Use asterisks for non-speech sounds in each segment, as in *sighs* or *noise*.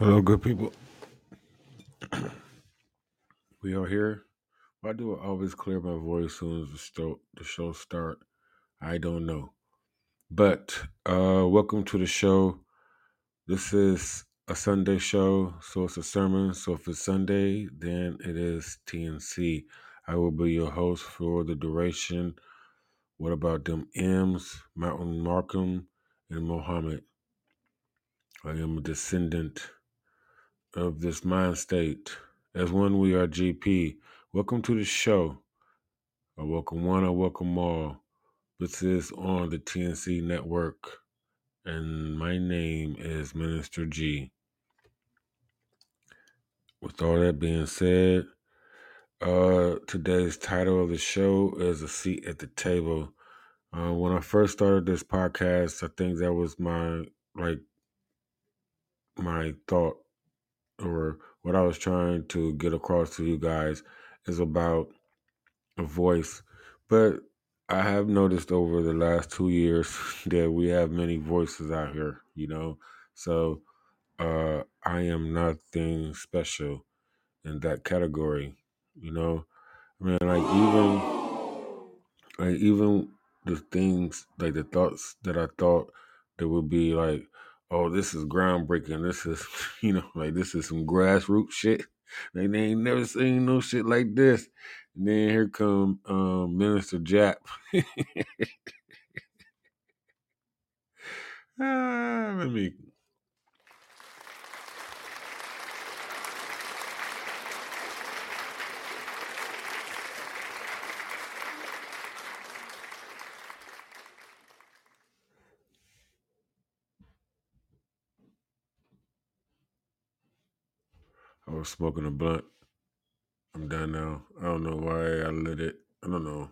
Hello, good people. We are here. Why do I always clear my voice as soon as the show, the show start? I don't know. But uh welcome to the show. This is a Sunday show, so it's a sermon. So if it's Sunday, then it is TNC. I will be your host for the duration. What about them M's, Mountain Markham, and Mohammed? I am a descendant of this mind state. As one, we are GP. Welcome to the show. I welcome one, I welcome all. This is on the TNC network, and my name is Minister G. With all that being said, uh, today's title of the show is A Seat at the Table. Uh, when I first started this podcast, I think that was my, like, my thought or what I was trying to get across to you guys is about a voice. But I have noticed over the last two years *laughs* that we have many voices out here, you know. So uh I am nothing special in that category, you know. I mean like even like even the things like the thoughts that I thought that would be like, oh, this is groundbreaking, this is *laughs* you know, like this is some grassroots shit. Like they ain't never seen no shit like this. And then here come um, Minister Jap. *laughs* ah, let me. I was smoking a blunt. I'm done now. I don't know why I lit it. I don't know.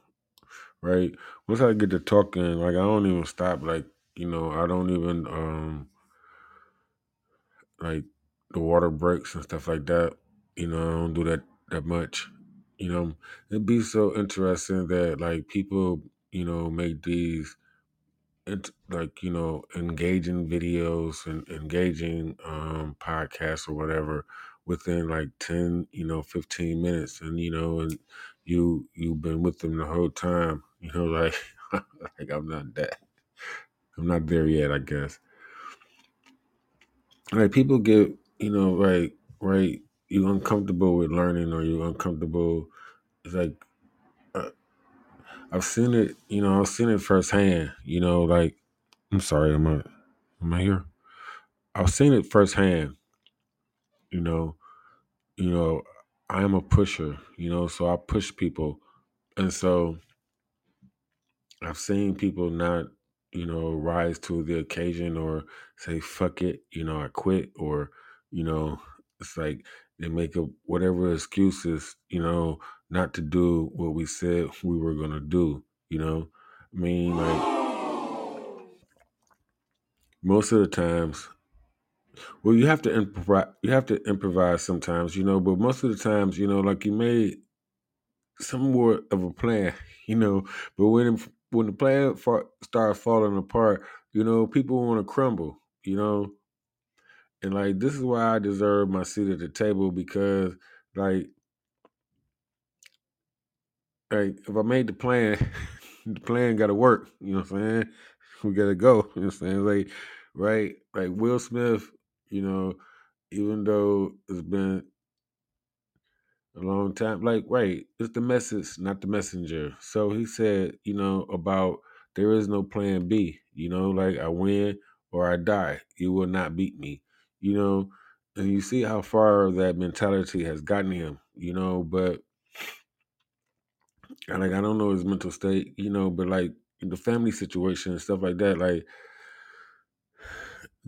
Right? Once I get to talking, like I don't even stop. Like you know, I don't even um like the water breaks and stuff like that. You know, I don't do that that much. You know, it'd be so interesting that like people, you know, make these int- like you know engaging videos and engaging um podcasts or whatever within like 10 you know 15 minutes and you know and you you've been with them the whole time *laughs* you know like like i'm not that i'm not there yet i guess. Like people get you know like right you uncomfortable with learning or you uncomfortable it's like uh, i've seen it you know i've seen it firsthand you know like i'm sorry am i am i here? I've seen it firsthand you know you know i am a pusher you know so i push people. And so i've seen people not you know rise to the occasion or say fuck it you know i quit or you know it's like they make up whatever excuses you know not to do what we said we were going to do you know? I mean like most of the times well you have to improvise you have to improvise sometimes you know but most of the times you know like you made somewhat of a plan, *laughs* you know. But when when the plan fa- starts falling apart, you know, people want to crumble, you know. And like this is why I deserve my seat at the table because, like, like if I made the plan, *laughs* the plan got to work. You know what I'm saying? *laughs* We got to go. You know what I'm saying? Like, right? Like Will Smith, you know, even though it's been a long time. Like, right, it's the message, not the messenger. So he said, you know, about there is no plan B. You know, like I win or I die. You will not beat me. You know, and you see how far that mentality has gotten him. You know, but like I don't know his mental state. You know, but like the family situation and stuff like that, like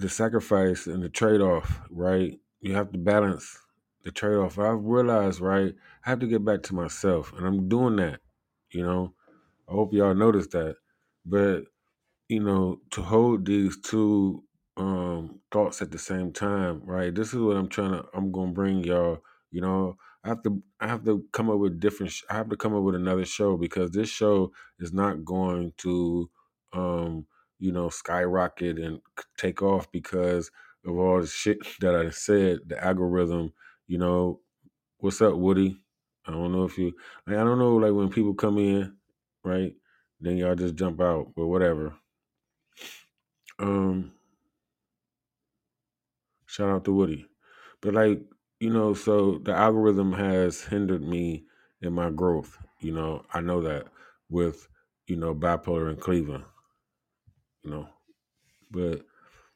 the sacrifice and the trade off, right? You have to balance the trade off. I've realized, right, I have to get back to myself, and I'm doing that. You know, I hope y'all notice that. But you know, to hold these two um thoughts at the same time, right? This is what I'm trying to. I'm gonna bring y'all. You know, I have to. I have to come up with different. sh- I have to come up with another show because this show is not going to, um, you know, skyrocket and take off because of all the shit *laughs* that I said, the algorithm, you know, what's up, Woody? I don't know if you like I don't know like when people come in, right? Then y'all just jump out, but whatever. Um shout out to Woody. But like, you know, so the algorithm has hindered me in my growth. You know, I know that with, you know, bipolar in Cleveland, you know. But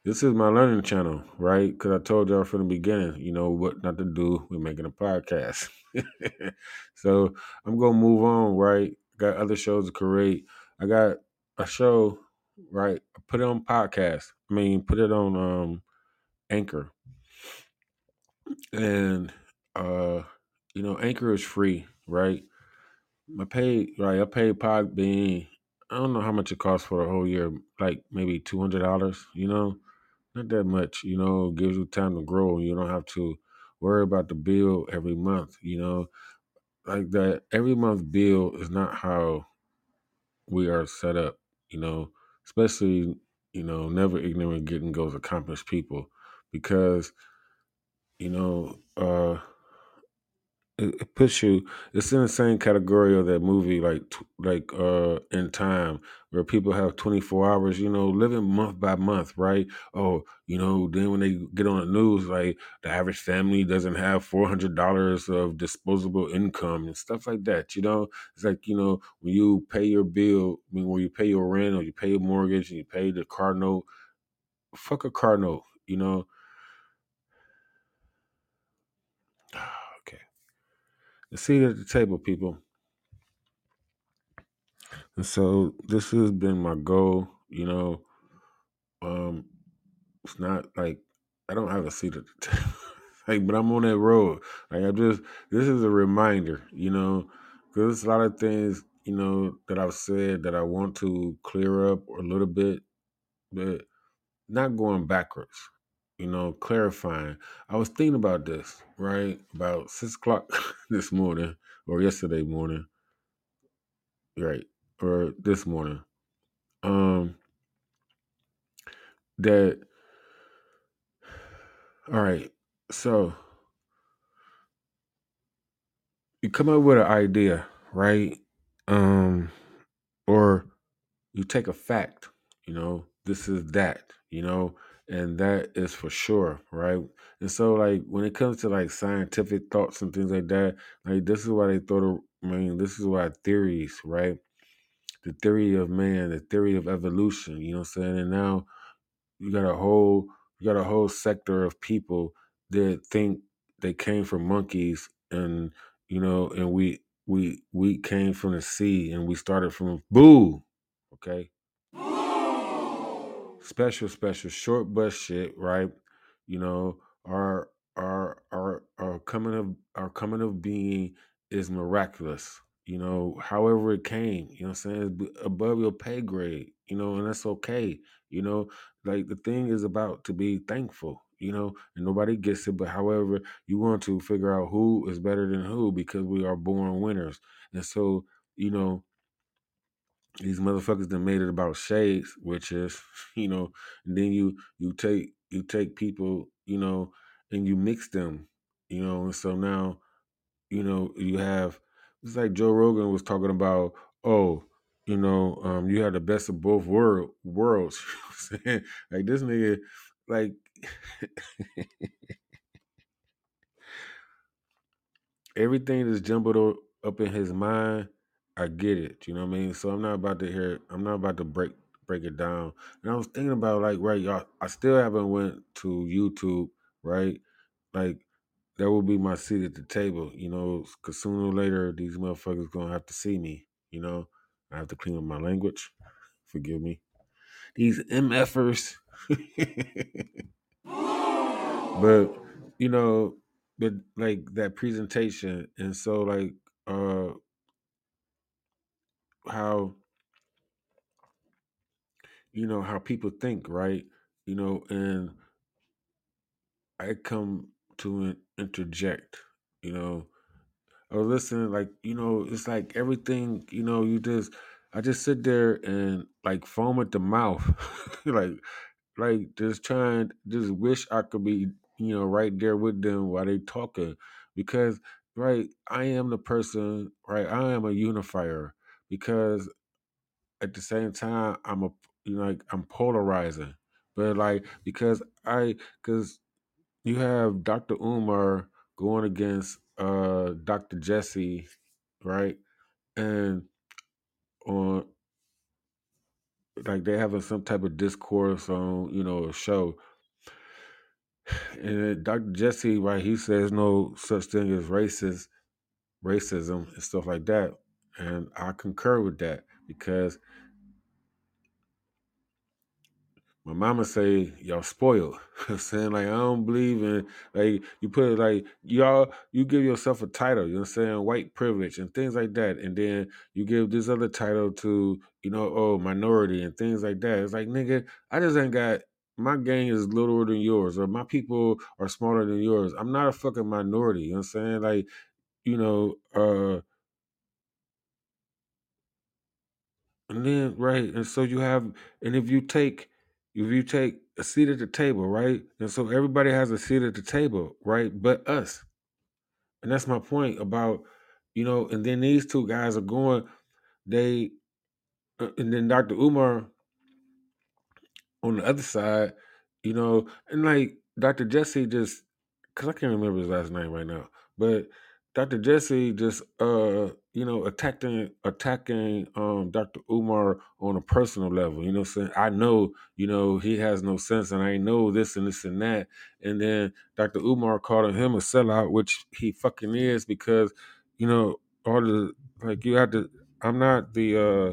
this is my learning channel, right? Because I told y'all from the beginning, you know, what not to do. We're making a podcast. *laughs* so I'm going to move on, right? Got other shows to create. I got a show, right? I Put it on podcast. I mean, put it on um Anchor. And, uh, you know, Anchor is free, right? I paid, right? I paid Podbean. I don't know how much it costs for the whole year, like maybe $200, you know? not that much, you know, gives you time to grow you don't have to worry about the bill every month, you know. Like that every month bill is not how we are set up, you know, especially, you know, never ignorant getting goes accomplished people because, you know, uh it, puts you it's in the same category of that movie like like uh in time where people have 24 hours you know living month by month right? Oh you know then when they get on the news like the average family doesn't have $400 of disposable income and stuff like that you know? It's like you know when you pay your bill I mean when you pay your rent or you pay your mortgage and you pay the car note fuck a car note you know the seat at the table people And so this has been my goal, you know. Um, it's not like I don't have a seat at the *laughs* table, like, but I'm on that road. Like I'm just this is a reminder, you know, because there's a lot of things, you know, that I've said that I want to clear up a little bit, but not going backwards. You know, clarifying. I was thinking about this, right? About six o'clock *laughs* this morning or yesterday morning, right? Or this morning. Um, that all right so you come up with an idea right um or you take a fact you know this is that you know and that is for sure right? And so like when it comes to like scientific thoughts and things like that like this is why they thought of i mean this is why theories right? The theory of man the theory of evolution you know what i'm saying? And now you got a whole you got a whole sector of people that think they came from monkeys and you know and we we we came from the sea and we started from boo okay special special short bus shit right? You know our our our our coming of our coming of being is miraculous you know however it came you know i'm saying? It's above your pay grade you know and that's okay you know? Like the thing is about to be thankful you know? And nobody gets it but however you want to figure out who is better than who because we are born winners. And so you know these motherfuckers that made it about shades, which is, *laughs* you know, and then you you take you take people, you know, and you mix them, you know, and so now, you know, you have it's like Joe Rogan was talking about, oh, you know, um, you had the best of both world worlds. *laughs* You know? Like this nigga, like *laughs* everything that's jumbled up in his mind, I get it. You know what I mean? So I'm not about to hear. I'm not about to break break it down. And I was thinking about like, right, y'all. I still haven't went to YouTube, right? Like that will be my seat at the table, you know, because sooner or later these motherfuckers gonna have to see me. You know, I have to clean up my language. *laughs* Forgive me. These MFers. *laughs* but you know but like that presentation and so like uh how you know how people think right? You know and i come to interject you know? I was listening like you know it's like everything you know you just i just sit there and like foam at the mouth *laughs* like like just trying, just wish I could be, you know, right there with them while they talking, because right, I am the person, right, I am a unifier, because at the same time I'm a, you know, like I'm polarizing, but like because I, because you have Dr. Umar going against uh Dr. Jesse, right, and on like they having some type of discourse on you know a show and dr jesse right he says no such thing as racist racism and stuff like that and i concur with that because my mama say y'all spoiled. *laughs* I'm saying like I don't believe in like you put it like y'all you give yourself a title, you know what I'm saying, white privilege and things like that. And then you give this other title to, you know, oh minority and things like that. It's like nigga, I just ain't got my gang is littler than yours or my people are smaller than yours. I'm not a fucking minority, you know what I'm saying? Like, you know, uh And then right, and so you have, and if you take, if you take a seat at the table, right, and so everybody has a seat at the table, right, but us, and that's my point about, you know, and then these two guys are going, they, uh, and then Dr. Umar on the other side, you know, and like Dr. Jesse just, cause I can't remember his last name right now, but Dr. Jesse just, uh, you know, attacking attacking um Dr. Umar on a personal level. You know, I'm saying I know, you know, he has no sense, and I know this and this and that. And then Dr. Umar calling him a sellout, which he fucking is, because you know all the like you have to. I'm not the. uh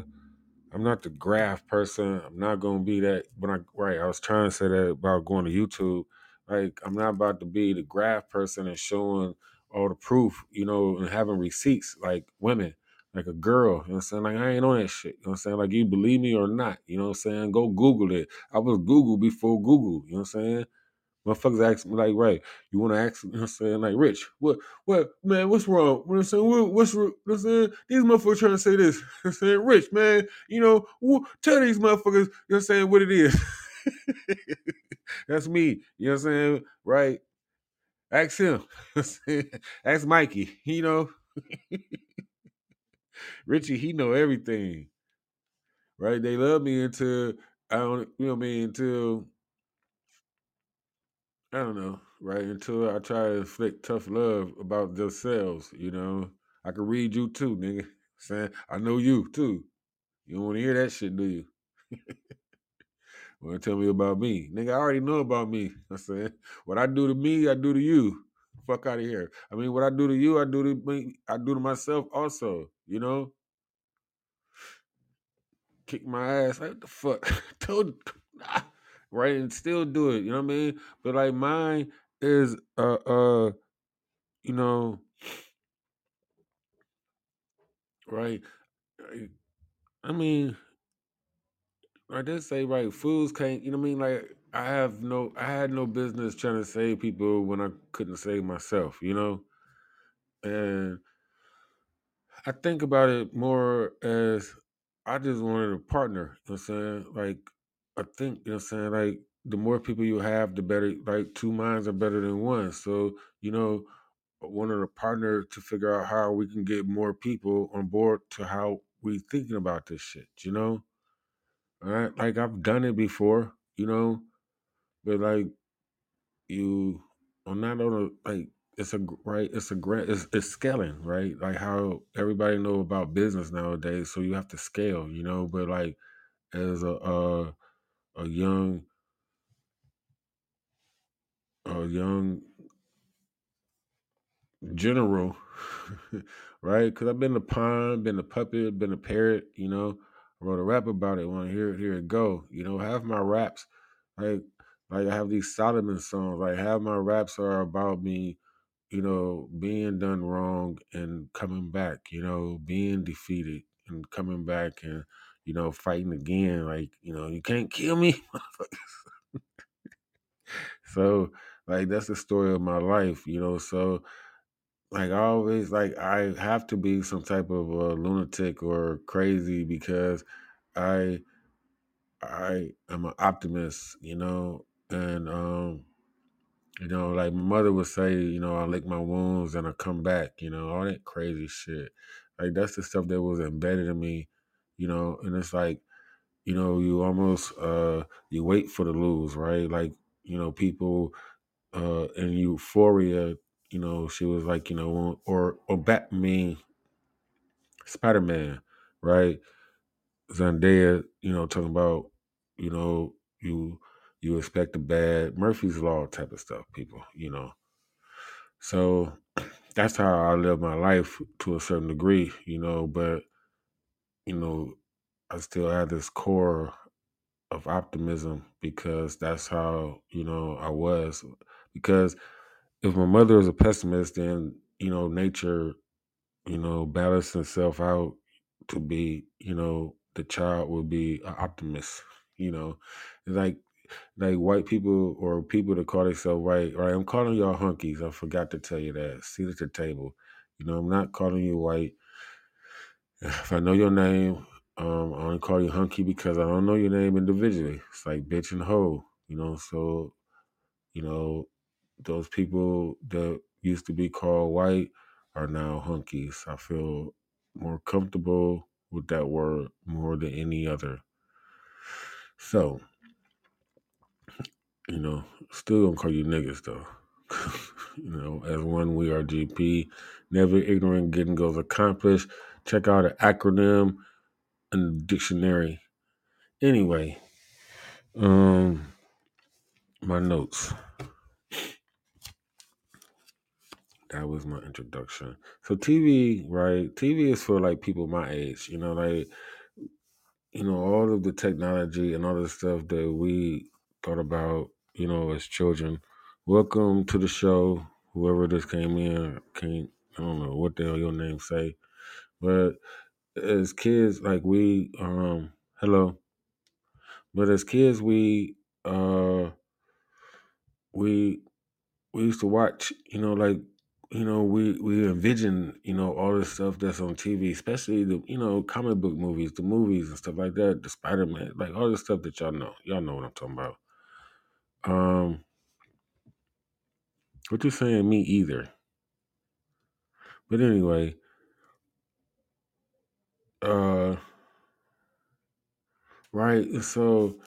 I'm not the graph person. I'm not gonna be that. When I right, I was trying to say that about going to YouTube. Like I'm not about to be the graph person and showing all the proof, you know, and having receipts like women, like a girl. You know I'm saying? Like I ain't on that shit. You know what I'm saying? Like you believe me or not. You know what I'm saying? Go Google it. I was Google before Google. You know what I'm saying? Motherfuckers ask me like, right, you want to ask, you know what I'm saying, like, Rich, what, what, man, what's wrong? You know what I'm saying, what, what's, you know I'm saying, these motherfuckers trying to say this, you know I'm saying, Rich, man, you know, wh- tell these motherfuckers, you know I'm saying, what it is. That's me, you know what I'm saying, right? Ask him, *laughs* ask Mikey, you know, *laughs* Richie, he know everything, right? They love me until I don't, you know I mean, until I don't know, right? Until I try to inflict tough love about themselves, you know. I can read you too, nigga. *laughs* Saying I know you too. You don't want to hear that shit, do you? To tell me about me, nigga? I already know about me. *laughs* I said, what I do to me, I do to you. Fuck out of here. I mean, what I do to you, I do to me. I do to myself also. You know, kick my ass. Like what the fuck? *laughs* Told *laughs* right and still do it. You know what I mean? But like mine is uh uh you know right? I mean, I did say right. Fools can't. You know what I mean? Like I have no. I had no business trying to save people when I couldn't save myself. You know, and I think about it more as I just wanted a partner. You know what I'm saying? Like I think you know what I'm saying. Like the more people you have, the better. Like two minds are better than one. So you know. Wanted a partner to figure out how we can get more people on board to how we thinking about this shit, you know? Right, like I've done it before, you know, but like you are not on a like it's a right, it's a grant, it's, it's scaling, right? Like how everybody know about business nowadays, so you have to scale, you know. But like as a a, a young a young general, *laughs* right? Because I've been a pawn, been a puppet, been a parrot. You know, I wrote a rap about it. Want to hear it? Here it go. You know, half my raps, like like I have these Solomon songs. Like half my raps are about me, you know, being done wrong and coming back. You know, being defeated and coming back and you know fighting again. Like you know, you can't kill me. *laughs* *laughs* so like that's the story of my life. You know, so like I always like I have to be some type of a lunatic or crazy because I I am an optimist, you know, and um, you know, like my mother would say, you know, I lick my wounds and I come back, you know, all that crazy shit. Like that's the stuff that was embedded in me, you know, and it's like, you know, you almost uh you wait for the lose, right? Like, you know, people uh in euphoria, you know, she was like, you know, or or Batman, Spider Man, right? Zendaya, you know, talking about, you know, you you expect a bad Murphy's Law type of stuff, people, you know. So *clears throat* that's how I live my life to a certain degree, you know, but you know, I still have this core of optimism because that's how, you know, I was. Because if my mother is a pessimist, then, you know, nature, you know, balances itself out to be, you know, the child will be an optimist. You know, like like white people or people that call themselves white. Right, I'm calling y'all hunkies. I forgot to tell you that. Sit at the table. You know, I'm not calling you white. If I know your name, um, I only call you hunky because I don't know your name individually. It's like bitch and hoe. You know, so you know those people that used to be called white are now hunkies. I feel more comfortable with that word more than any other. So, you know, still gonna call you niggas though. *laughs* you know, as one we are GP. Never ignorant getting goes accomplished. Check out an acronym in the dictionary. Anyway, um my notes. That was my introduction. So TV, right? TV is for like people my age, you know, like you know, all of the technology and all the stuff that we thought about, you know, as children. Welcome to the show. Whoever just came in, came I don't know what the hell your name say. But as kids, like we um hello. But as kids we uh we we used to watch, you know, like you know, we we envision, you know, all the stuff that's on TV, especially the, you know, comic book movies, the movies and stuff like that, the Spider Man, like all the stuff that y'all know. Y'all know what I'm talking about. Um what you saying me either. But anyway, uh right, so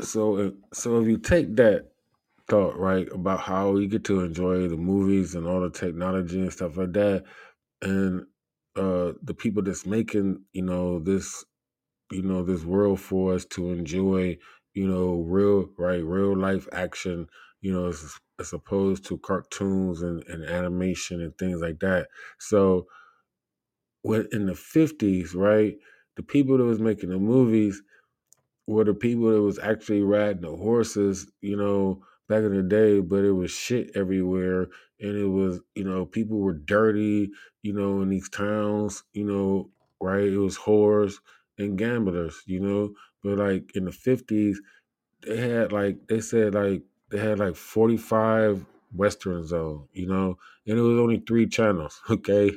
so so if you take that thought, right, about how you get to enjoy the movies and all the technology and stuff like that, and uh the people that's making, you know, this you know this world for us to enjoy you know real right real life action you know as, as opposed to cartoons and, and animation and things like that. So when in the 50s right the people that was making the movies were the people that was actually riding the horses you know back in the day but it was shit everywhere and it was you know people were dirty you know in these towns you know right? It was whores and gamblers you know? But like in the 50s they had like they said like they had like 45 western zone you know? And it was only three channels *laughs* okay?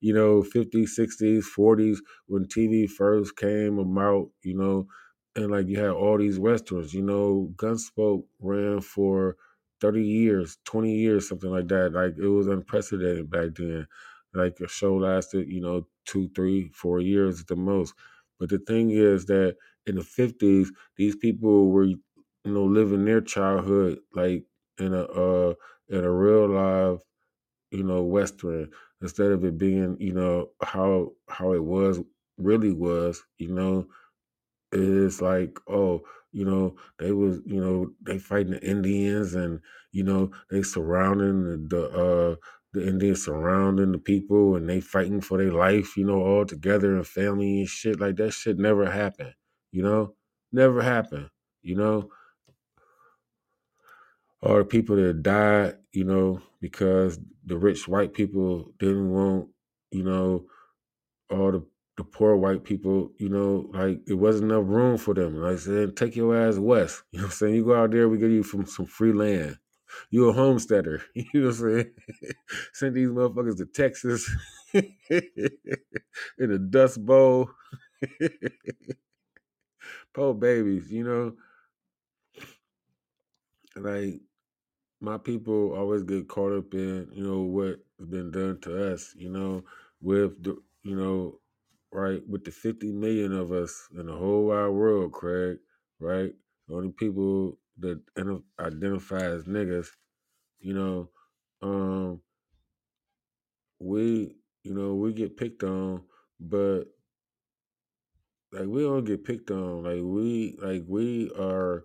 You know 50s 60s 40s when tv first came about you know and like you had all these westerns you know gunsmoke ran for 30 years 20 years something like that like it was unprecedented back then. Like a show lasted you know two three four years at the most. But the thing is that in the 50s these people were you know living their childhood like in a uh in a real life you know western instead of it being you know how how it was really was you know it's like oh you know they was you know they fighting the indians and you know they surrounding the, uh the indians surrounding the people and they fighting for their life you know all together and family and shit. Like that shit never happened you know? Never happened you know? Or people that died, you know, because the rich white people didn't want, you know, all the the poor white people, you know, like it wasn't enough room for them. Like I said, take your ass west. *laughs* You know what I'm saying? You go out there, we give you from some free land. You a homesteader. *laughs* You know what I'm saying? *laughs* Send these motherfuckers to Texas in a dust bowl. poor babies, you know. Like my people always get caught up in, you know, what's been done to us, you know, with the you know, right, with the fifty million of us in the whole wide world, Craig, right? The only people that identify as niggas, you know, um, we you know, we get picked on, but like we don't get picked on. Like we like we are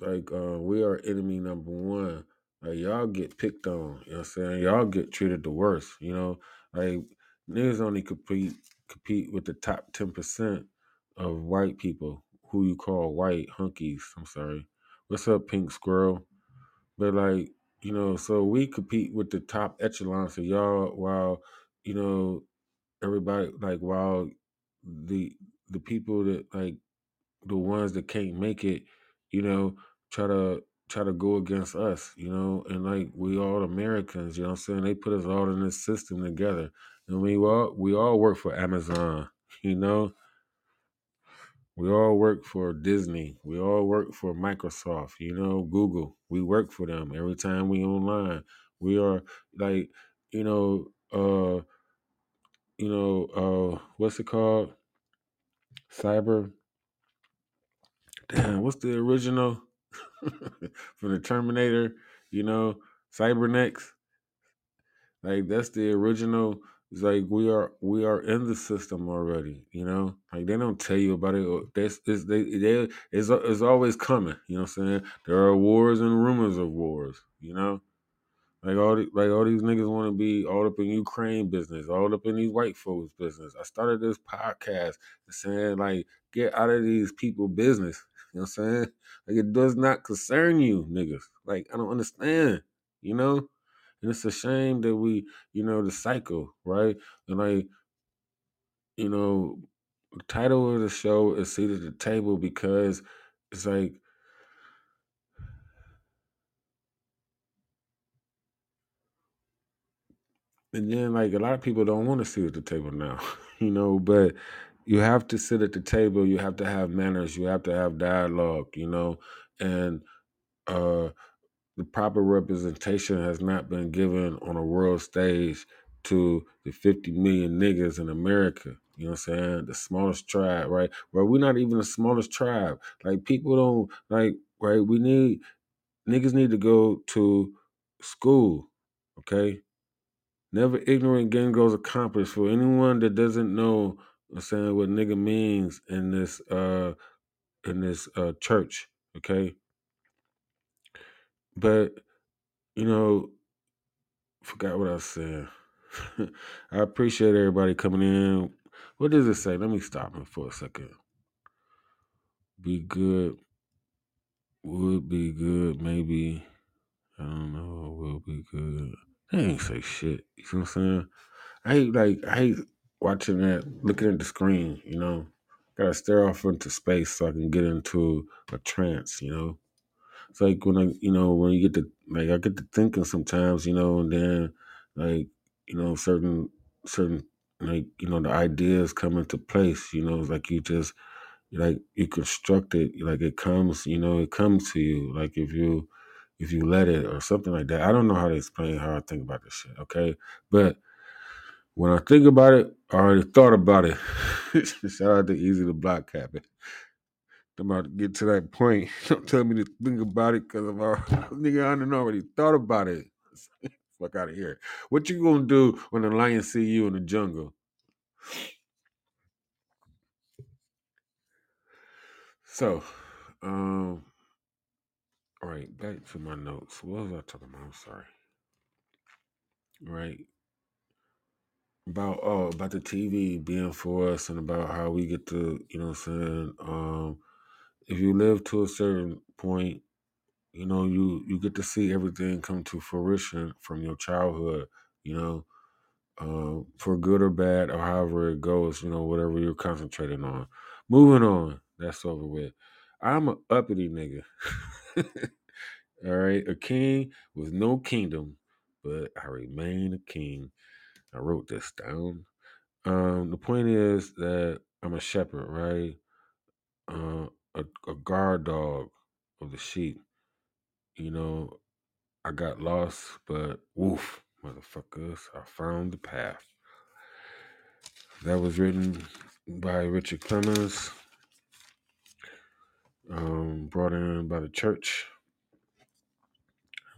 like uh, we are enemy number one. Like y'all get picked on, you know what I'm saying? Y'all get treated the worst, you know? Like niggas only compete compete with the top ten percent of white people who you call white hunkies. I'm sorry. What's up, pink squirrel? But like, you know, so we compete with the top echelon of y'all while, you know, everybody like while the the people that like the ones that can't make it, you know, try to try to go against us, you know, and like we all Americans, you know what I'm saying? They put us all in this system together. And we all we all work for Amazon, you know. We all work for Disney. We all work for Microsoft, you know, Google. We work for them every time we online. We are like, you know, uh, you know, uh, what's it called? Cyber. Damn, what's the original *laughs* from the Terminator? You know, Cybernetics. Like that's the original. It's like we are we are in the system already. You know, like they don't tell you about it. This is they they it's, it's always coming. You know what I'm saying? There are wars and rumors of wars. You know. Like all the, like all these niggas want to be all up in Ukraine business, all up in these white folks business. I started this podcast saying like get out of these people business. *laughs* You know what I'm saying? Like it does not concern you, niggas. Like I don't understand. You know? And it's a shame that we, you know, the cycle, right? And like, you know, the title of the show is Seat at the Table because it's like and then like a lot of people don't want to sit at the table now, *laughs* you know, but you have to sit at the table, you have to have manners, you have to have dialogue, you know, and uh the proper representation has not been given on a world stage to the 50 million niggas in America. You know what I'm saying? The smallest tribe, right? Where we're not even the smallest tribe. Like people don't like, right? We need niggas need to go to school, okay? Never ignorant game goes accomplished. For anyone that doesn't know I'm saying what nigga means in this uh in this uh church, okay? But you know, forgot what I saying. *laughs* I appreciate everybody coming in. What does it say? Let me stop it for a second. Be good. Would be good, maybe. I don't know. Will be good. They ain't say shit. You know what I'm saying? I hate like I hate watching that, looking at the screen. You know, gotta stare off into space so I can get into a trance. You know, it's like when I, you know, when you get to like I get to thinking sometimes. You know, and then like you know certain certain like you know the ideas come into place. You know, like you just like you construct it like it comes. You know, it comes to you. Like if you if you let it or something like that. I don't know how to explain how I think about this shit. Okay, but when I think about it, I already thought about it. *laughs* Shout out to Easy the Block Cabin. I'm about to get to that point. *laughs* Don't tell me to think about it because I've already, *laughs* nigga, I done already thought about it. *laughs* Fuck out of here. What you gonna do when the lion see you in the jungle? So, um, all right, back to my notes. What was I talking about? I'm sorry. Right. About oh, about the TV being for us and about how we get to, you know what I'm saying, um, if you live to a certain point, you know, you you get to see everything come to fruition from your childhood, you know, uh, for good or bad or however it goes, you know, whatever you're concentrating on. Moving on, that's over with. I'm a uppity nigga. *laughs* All right, a king with no kingdom, but I remain a king. I wrote this down. Um, the point is that I'm a shepherd, right? uh, a, a guard dog of the sheep. You know, I got lost, but woof, motherfuckers, I found the path. That was written by Richard Clemens, um, brought in by the church.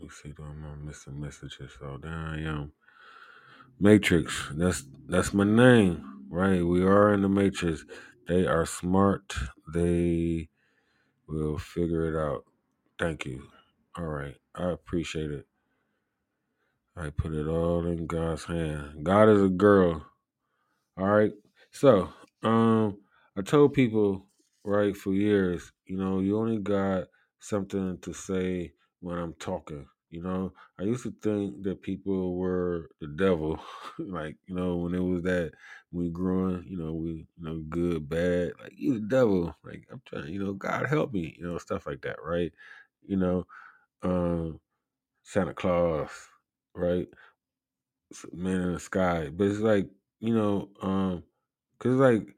Let me see, I'm missing messages. So there I am. Matrix. That's that's my name, right? We are in the Matrix. They are smart. They will figure it out. Thank you. All right, I appreciate it. I put it all in God's hand. God is a girl. All right. So, um, I told people right for years, you know, you only got something to say when I'm talking. You know, I used to think that people were the devil, *laughs* like you know, when it was that we growing, you know, we you know good, bad, like you the devil, like I'm trying, you know, God help me, you know, stuff like that, right? You know, um, Santa Claus, right? Man in the sky, but it's like you know, um, cause like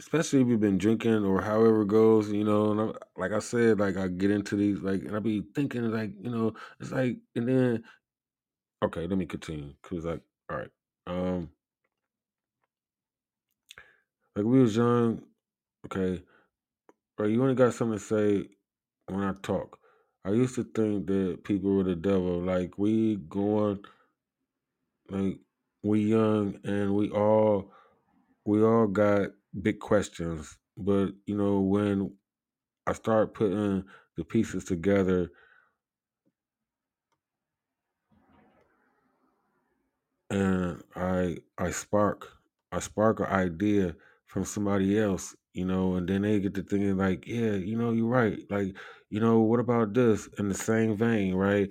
especially if you've been drinking or however it goes, you know, and I, like I said, like I get into these, like, and I be thinking, like, you know, it's like, and then, okay, let me continue, cause like, all right, um, like we was young, okay, right, you only got something to say when I talk. I used to think that people were the devil, like we going, like we young and we all, we all got big questions, but you know when I start putting the pieces together and I I spark I spark an idea from somebody else, you know, and then they get to thinking like, yeah, you know, you're right. Like, you know, what about this in the same vein, right?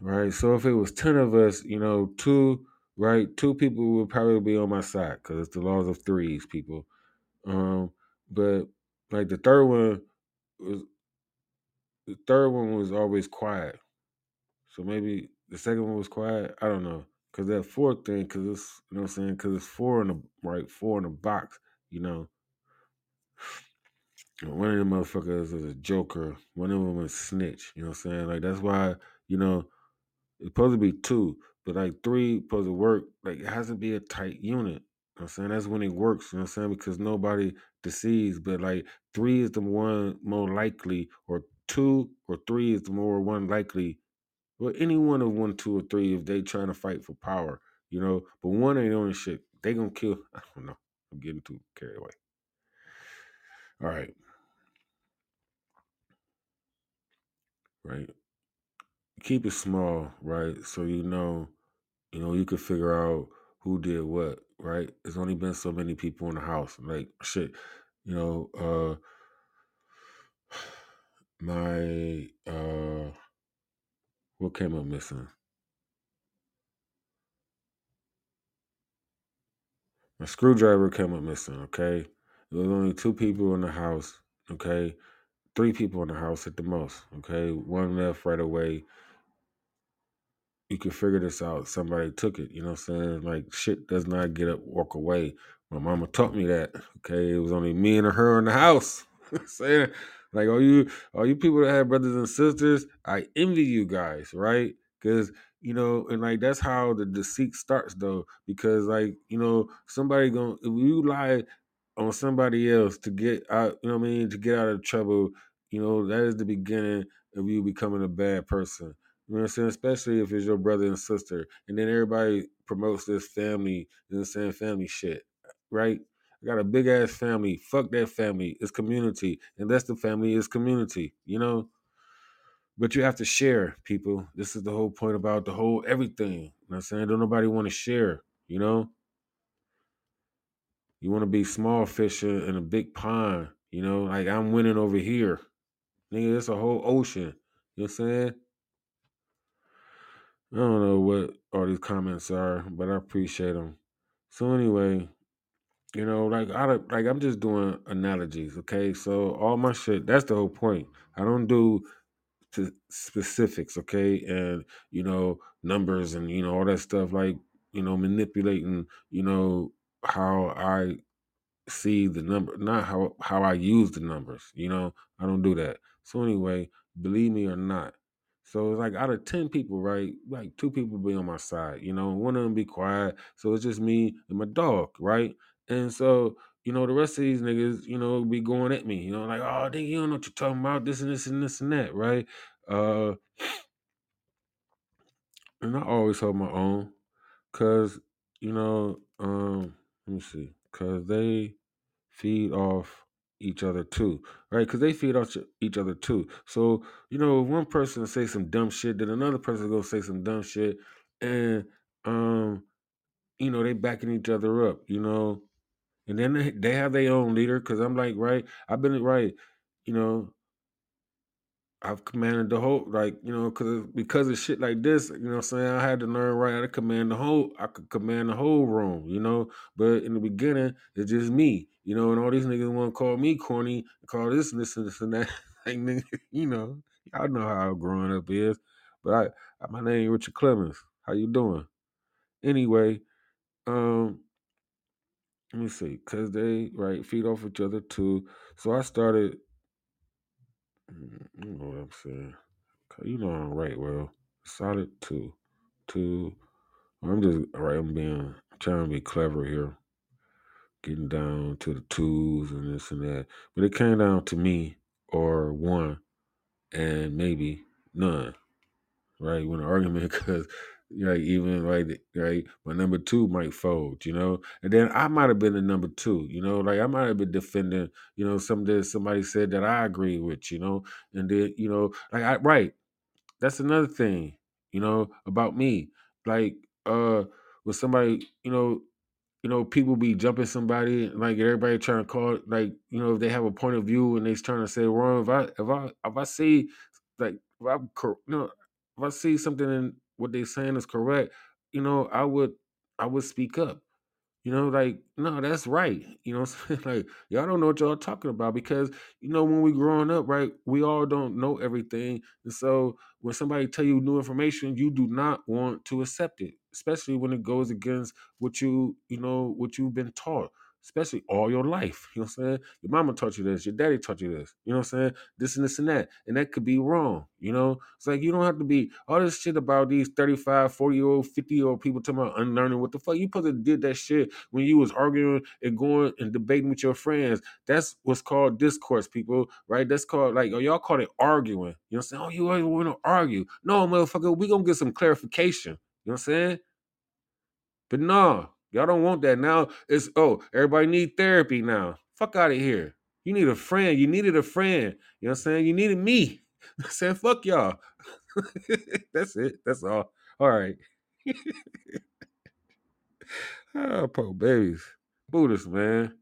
Right. So if it was ten of us, you know, two right, two people would probably be on my side because it's the laws of threes, people. Um, but like the third one was the third one was always quiet. So maybe the second one was quiet. I don't know. Cause that fourth thing, cause it's you know what I'm saying, cause it's four in the right, four in the box, you know. One of them motherfuckers is a joker. One of them is snitch. You know what I'm saying? Like that's why, you know, it's supposed to be two, but like three supposed to work. Like it has to be a tight unit. You know what I'm saying? That's when it works, you know what I'm saying? Because nobody deceives, but like three is the one more likely, or two or three is the more one likely well, any one of one, two, or three, if they trying to fight for power, you know. But one ain't on shit. They gonna kill. *laughs* I don't know. I'm getting too carried away. All right. Right. Keep it small, right? So you know, you know, you could figure out who did what, right? There's only been so many people in the house. Like shit, you know, uh *sighs* my uh what came up missing? My screwdriver came up missing, okay? There was only two people in the house, okay? Three people in the house at the most, okay? One left right away. You can figure this out. Somebody took it, you know what I'm saying? Like shit does not get up, walk away. My mama taught me that. Okay. It was only me and her in the house. *laughs* saying like all you all you people that have brothers and sisters, I envy you guys, right? Because you know, and like that's how the deceit starts though. Because like, you know, somebody gonna if you lie on somebody else to get out, you know what I mean, to get out of trouble, you know, that is the beginning of you becoming a bad person. You know what I'm saying? Especially if it's your brother and sister. And then everybody promotes this family, you know what I'm family shit. Right? I got a big ass family. Fuck that family. It's community. And that's the family is community, you know? But you have to share, people. This is the whole point about the whole everything. You know what I'm saying? Don't nobody want to share, you know? You want to be small fisher in a big pond, you know? Like I'm winning over here. Nigga, it's a whole ocean. You know what I'm saying? I don't know what all these comments are, but I appreciate them. So anyway, you know, like I like I'm just doing analogies, okay? So all my shit, that's the whole point. I don't do specifics, okay? And you know, numbers and you know all that stuff like, you know, manipulating, you know, how I see the number, not how how I use the numbers. You know, I don't do that. So anyway, believe me or not. So it's like out of ten people, right? Like two people be on my side, you know, one of them be quiet. So it's just me and my dog, right? And so, you know, the rest of these niggas, you know, be going at me, you know, like, oh, nigga, you don't know what you're talking about, this and this and this and that, right? Uh *sniffs* and I always hold my own, cause you know, um, let me see, cause they feed off each other too, right? Because they feed off each other too. So you know, one person say some dumb shit, then another person go say some dumb shit, and um, you know, they backing each other up, you know, and then they, they have their own leader. Because I'm like, right, I've been right, you know, I've commanded the whole like you know because because of shit like this you know what I'm saying? I had to learn right how to command the whole I could command the whole room you know? But in the beginning it's just me you know and all these niggas want to call me corny call this and this and this and that *laughs* like nigga you know? Y'all know how growing up is but I my name Richard Clemens. How you doing? Anyway um let me see because they right feed off each other too. So I started you know what I'm saying You know I'm right, well. Solid two. Two. I'm just right, I'm being trying to be clever here. Getting down to the twos and this and that. But it came down to me or one and maybe none. Right? When an argument *laughs* because right, even right, right, my number two might fold, you know, and then I might have been the number two, you know, like I might have been defending, you know, something that somebody said that I agree with, you know, and then you know, like I right, that's another thing, you know, about me. Like, uh, with somebody, you know, you know, people be jumping somebody, like everybody trying to call, like, you know, if they have a point of view and they trying to say wrong. If I, if I, if I see, like, if I, you know, if I see something in what they saying is correct, you know, I would, I would speak up. You know, like, no, that's right. *laughs* You know, like y'all don't know what y'all talking about because you know when we growing up, right? We all don't know everything, and so when somebody tell you new information, you do not want to accept it, especially when it goes against what you, you know, what you've been taught especially all your life. You know what I'm saying? Your mama taught you this, your daddy taught you this. You know what I'm saying? This and this and that. And that could be wrong. You know? It's like you don't have to be all this shit about these 35, 40 year old, 50 year old people talking about unlearning. What the fuck? You to did that shit when you was arguing and going and debating with your friends. That's what's called discourse, people, right? That's called like, oh, y'all call it arguing. You know what I'm saying? Oh, you always want to argue. No, motherfucker, we gonna get some clarification. You know what I'm saying? But no, y'all don't want that. Now it's oh, everybody need therapy now. Fuck out of here. You need a friend. You needed a friend. You know what I'm saying? You needed me. *laughs* I'm saying fuck y'all. *laughs* That's it. That's all. All right. *laughs* oh, poor babies. Buddhist, man.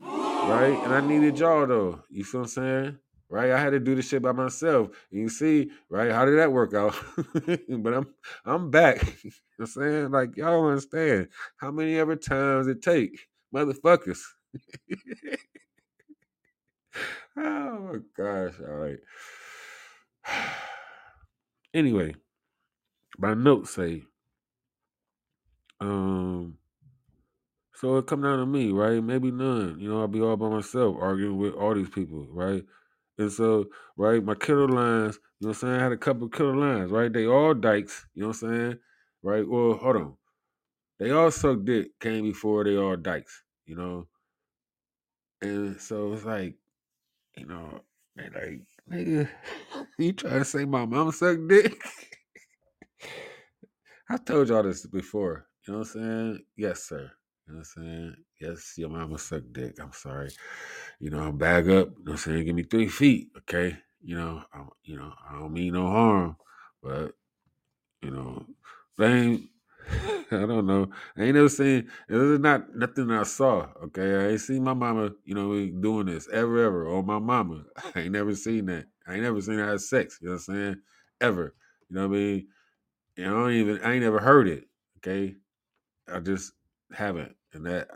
Right? And I needed y'all though. You feel what I'm saying? Right? I had to do this shit by myself. You see, right? How did that work out? *laughs* but I'm I'm back. *laughs* I'm saying? Like y'all understand how many ever times it take. Motherfuckers. *laughs* oh my gosh. All right. *sighs* anyway, my notes say, um, so it come down to me, right? Maybe none. You know, I'll be all by myself arguing with all these people, right? And so, right, my killer lines, you know what I'm saying? I had a couple of killer lines, right? They all dykes, you know what I'm saying? Right? Well, hold on. They all suck dick came before they all dykes, you know? And so it's like, you know, like, nigga, *laughs* you trying to say my mama suck dick? *laughs* I told y'all this before, you know what I'm saying? Yes, sir. You know what I'm saying? Yes, your mama suck dick. I'm sorry. You know, bag up. You know what I'm saying? Give me three feet, okay? You know, I, you know, I don't mean no harm, but you know, they *laughs* I don't know. I ain't never seen. This is not nothing I saw. Okay, I ain't seen my mama. You know, doing this ever, ever. Or my mama. *laughs* I ain't never seen that. I ain't never seen her have sex. You know what I'm saying? Ever. You know what I mean? Know, I don't even. I ain't never heard it. Okay, I just haven't, and that,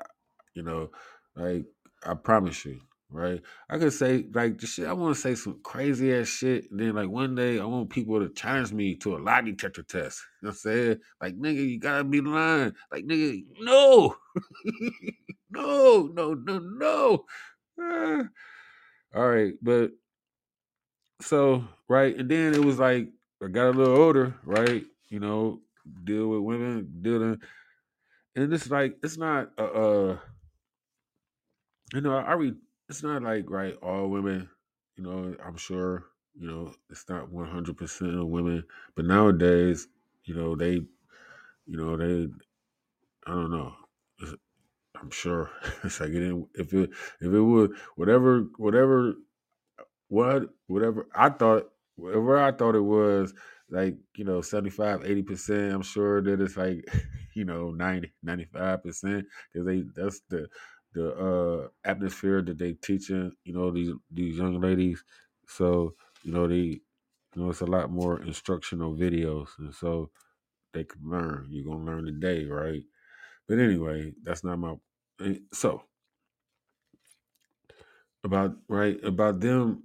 you know, like I promise you, right? I could say like the shit. I want to say some crazy ass shit. And then like one day, I want people to challenge me to a lie detector test. *laughs* You know what I'm saying? Like nigga, you gotta be lying. Like nigga, no, *laughs* no, no, no, no. Ah. all right, but so right, and then it was like I got a little older, right? You know, deal with women, dealing, and it's like it's not uh, uh you know, I read it's not like right all women, you know, I'm sure, you know, it's not 100% of women, but nowadays, you know, they you know, they I don't know. I'm sure *laughs* it's like it didn't, if it if it would whatever whatever what whatever I thought whatever I thought it was like you know 75 80 percent I'm sure that it's like *laughs* you know 90 95 percent because they that's the the uh atmosphere that they teaching you know these these young ladies. So you know they you know it's a lot more instructional videos and so they can learn. You're gonna learn today right? But anyway that's not my eh, so about right about them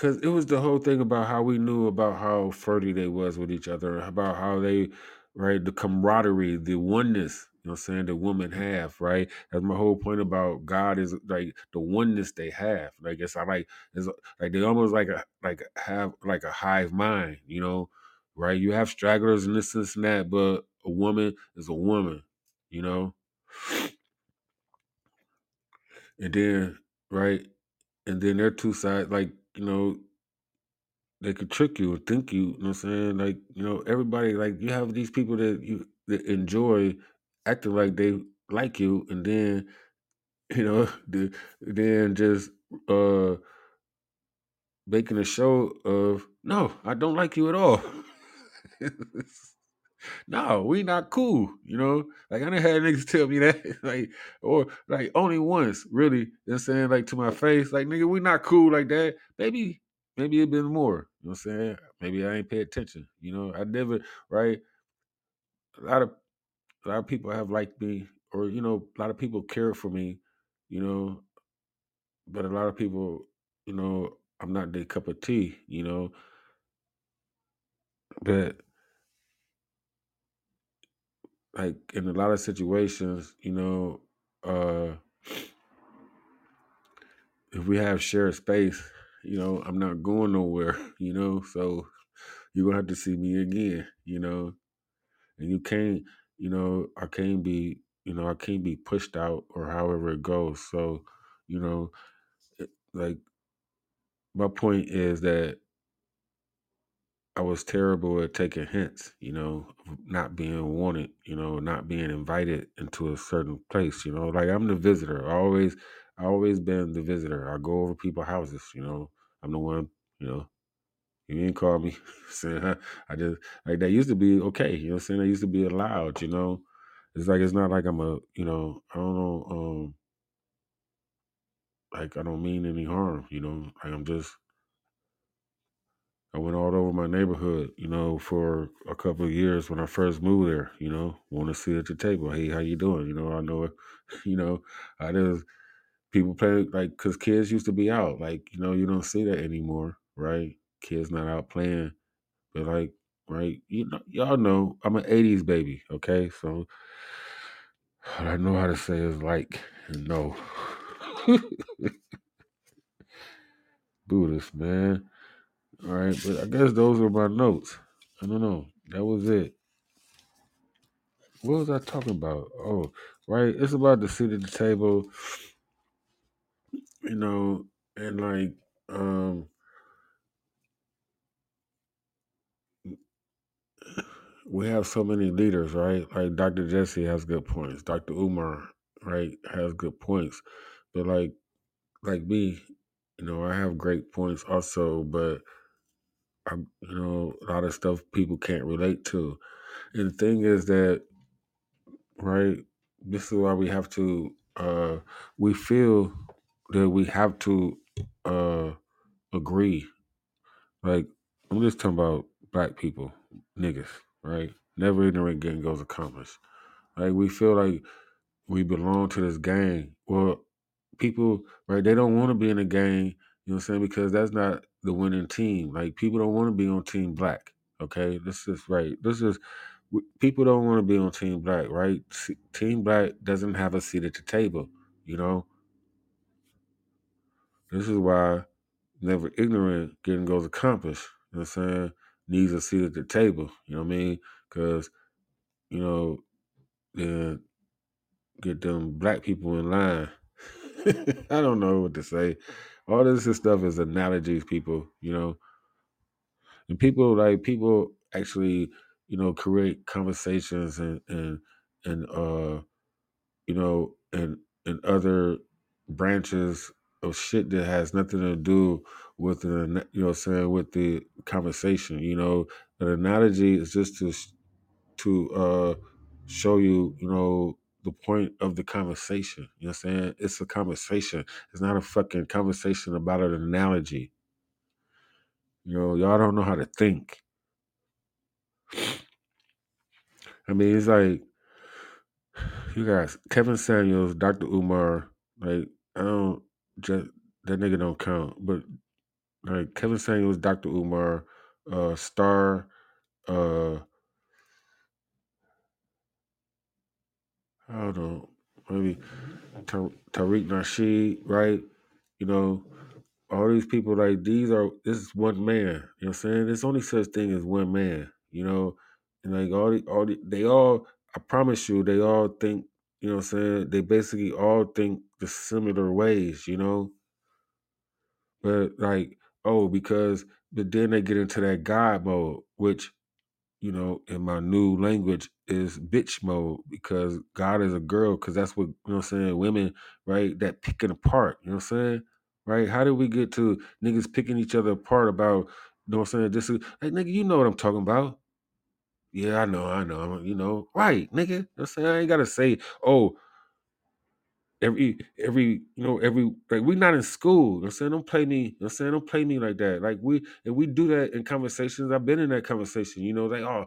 because it was the whole thing about how we knew about how flirty they was with each other, about how they, right, the camaraderie, the oneness, you know, what I'm saying the women have, right. That's my whole point about God is like the oneness they have. Like it's I like it's like they almost like a like have like a hive mind, you know, right. You have stragglers and this, this and that, but a woman is a woman, you know, and then right, and then their two sides, like you know, they could trick you and think you, you know what I'm saying? Like, you know, everybody like you have these people that you that enjoy acting like they like you and then, *laughs* you know, the, then just uh making a show of no, I don't like you at all. *laughs* no, we not cool, you know. Like I done had niggas tell me that, *laughs* like, or like only once, really. You know what I'm saying, like to my face, like nigga, we not cool like that. Maybe, maybe it been more. You know what I'm saying? Maybe I ain't pay attention. You know, I never right. A lot of a lot of people have liked me, or you know, a lot of people care for me. You know, but a lot of people, you know, I'm not their cup of tea. You know, but like in a lot of situations, you know, uh if we have shared space, you know, I'm not going nowhere, *laughs* you know, so you're gonna have to see me again, you know. And you can't, you know, I can't be, you know, I can't be pushed out or however it goes. So, you know, it, like my point is that I was terrible at taking hints, you know, not being wanted, you know, not being invited into a certain place, you know. Like I'm the visitor. I always I always been the visitor. I go over people's houses, you know. I'm the one, you know. You ain't call me *laughs* saying I, just like that used to be okay, you know I'm saying? That used to be allowed, you know. It's like it's not like I'm a you know, I don't know, um like I don't mean any harm, you know. Like I'm just I went all over my neighborhood, you know, for a couple of years when I first moved there. You know, want to sit at the table. Hey, how you doing? You know, I know it. *laughs* You know, I just people play like because kids used to be out. Like you know, you don't see that anymore, right? Kids not out playing, but like right, you know, y'all know I'm an '80s baby. Okay, so I know how to say is like no. *laughs* Buddhist man. All right, but I guess those are my notes. I don't know. That was it. What was I talking about? Oh, right. It's about the seat at the table, you know, and like um we have so many leaders, right? Like Dr. Jesse has good points. Dr. Umar, right, has good points. But like like me, you know, I have great points also, but I you know, a lot of stuff people can't relate to. And the thing is that, right, this is why we have to uh we feel that we have to uh agree. Like I'm just talking about black people, niggas, right? Never ignorant gang goes accomplished. Like we feel like we belong to this gang. Well, people, right? They don't want to be in a gang. You know what I'm saying? Because that's not the winning team. Like people don't want to be on Team Black. Okay, this is right. This is people don't want to be on Team Black, right? Team Black doesn't have a seat at the table. You know, this is why never ignorant getting goes accomplished. You know what I'm saying? Needs a seat at the table. You know what I mean? Because you know, then get them black people in line. *laughs* I don't know what to say. All this stuff is analogies, people. You know, and people like people actually, you know, create conversations and and and uh, you know, and and other branches of shit that has nothing to do with the you know saying with the conversation. You know, an analogy is just to to uh show you, you know, the point of the conversation. You know what I'm saying? It's a conversation. It's not a fucking conversation about an analogy. You know, y'all don't know how to think. I mean, it's like you guys, Kevin Samuels, Dr. Umar, like I don't just that nigga don't count, but like Kevin Samuels, Dr. Umar, uh, Star, uh, I don't know, maybe Ta- Tariq Nasheed, right? You know, all these people like these are this is one man. You know what I'm saying? There's only such thing as one man, you know. And like all the all the, they all I promise you, they all think, you know what I'm saying? They basically all think the similar ways, you know. But like, oh, because but then they get into that God mode, which you know, in my new language is bitch mode because God is a girl because that's what, you know what I'm saying, women, right, that picking apart, you know what I'm saying? Right? How did we get to niggas picking each other apart about, you know what I'm saying? This is, like, nigga, you know what I'm talking about. Yeah, I know, I know, you know, right, nigga. You know what I'm saying? I ain't got to say, oh, every every you know every like we not in school. You know what I'm saying don't play me. You know what I'm saying don't play me like that. Like we and we do that in conversations. I've been in that conversation. You know, like oh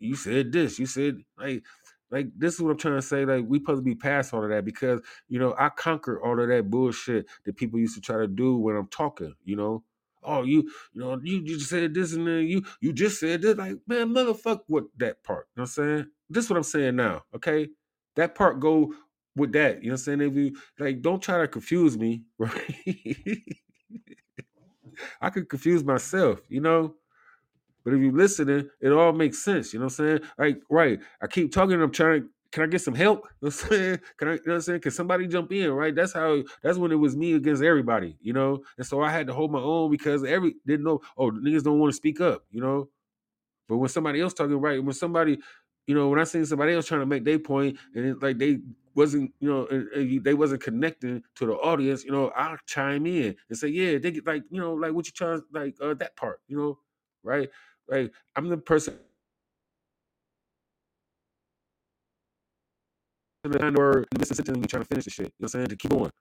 you said this, you said like like this is what I'm trying to say. Like we supposed to be past all of that because you know I conquer all of that bullshit that people used to try to do when I'm talking. You know, oh you you know you you just said this and then you you just said this. Like man, motherfuck what that part. You know what I'm saying? This is what I'm saying now. Okay, that part go with that. You know what I'm saying? If you like, don't try to confuse me, *laughs* right? I could confuse myself. You know. But if you're listening, it all makes sense. You know what I'm saying? Like, right. I keep talking, I'm trying can I get some help? *laughs* You know what I'm saying? Can I you know what I'm saying? Can somebody jump in? Right. That's how that's when it was me against everybody, you know? And so I had to hold my own because every didn't know, oh, niggas don't want to speak up, you know. But when somebody else talking, right, when somebody, you know, when I seen somebody else trying to make their point and like they wasn't, you know, and, and they wasn't connecting to the audience, you know, I'll chime in and say, yeah, they get like, you know, like what you trying like uh, that part, you know, right? Like I'm the person *laughs* word midst of sitting trying to finish the shit. You know what I'm saying? To keep going.